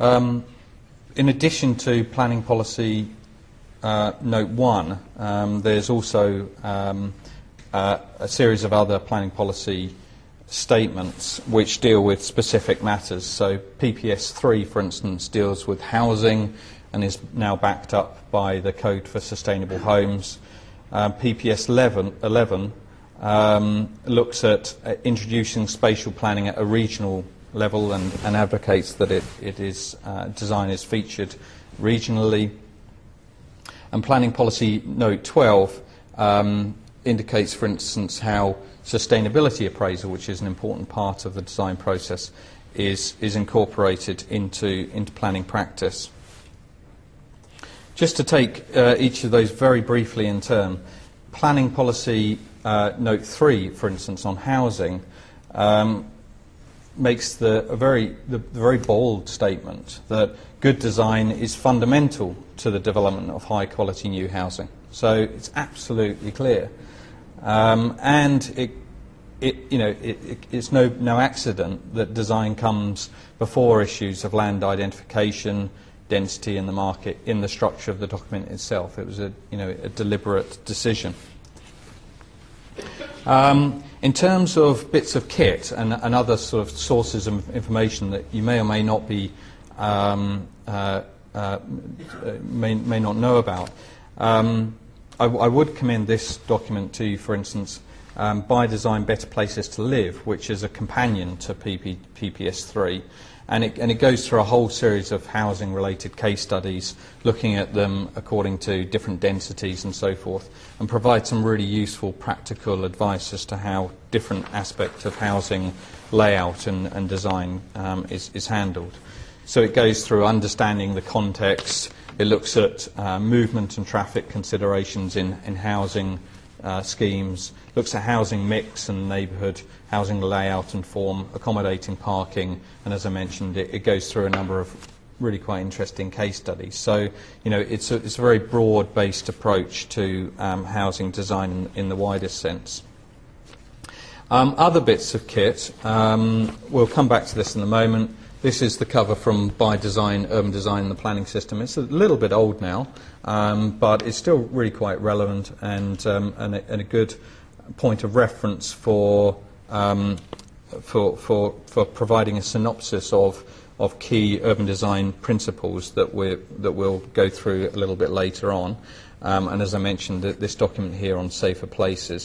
Um, in addition to planning policy uh, note 1, um, there's also um, uh, a series of other planning policy statements which deal with specific matters. So PPS 3, for instance, deals with housing and is now backed up by the Code for Sustainable Homes. Uh, PPS 11, 11 um, looks at uh, introducing spatial planning at a regional level and, and advocates that it, it is, uh, design is featured regionally. And Planning Policy Note 12 um, indicates, for instance, how sustainability appraisal, which is an important part of the design process, is, is incorporated into, into planning practice. Just to take uh, each of those very briefly in turn, Planning Policy uh, Note 3, for instance, on housing, um, makes the, a very, the, the very bold statement that good design is fundamental to the development of high quality new housing. So it's absolutely clear. Um, and it, it, you know, it, it, it's no, no accident that design comes before issues of land identification, density in the market, in the structure of the document itself. It was a, you know, a deliberate decision. Um, in terms of bits of kit and, and, other sort of sources of information that you may or may not be um, uh, uh, may, may, not know about, um, I, I, would commend this document to you, for instance, um, by Design Better Places to Live, which is a companion to PP, PPS3. And it, and it, goes through a whole series of housing related case studies, looking at them according to different densities and so forth, and provides some really useful practical advice as to how different aspects of housing layout and, and design um, is, is, handled. So it goes through understanding the context, it looks at uh, movement and traffic considerations in, in housing uh, schemes, looks at housing mix and neighbourhood housing layout and form, accommodating parking, and as I mentioned, it, it, goes through a number of really quite interesting case studies. So, you know, it's a, it's a very broad-based approach to um, housing design in, in, the widest sense. Um, other bits of kit, um, we'll come back to this in a moment. This is the cover from By Design, Urban Design and the Planning System. It's a little bit old now, um, but it's still really quite relevant and, um, and, a, and, a, good point of reference for, um, for, for, for providing a synopsis of, of key urban design principles that, we that we'll go through a little bit later on. Um, and as I mentioned, this document here on safer places.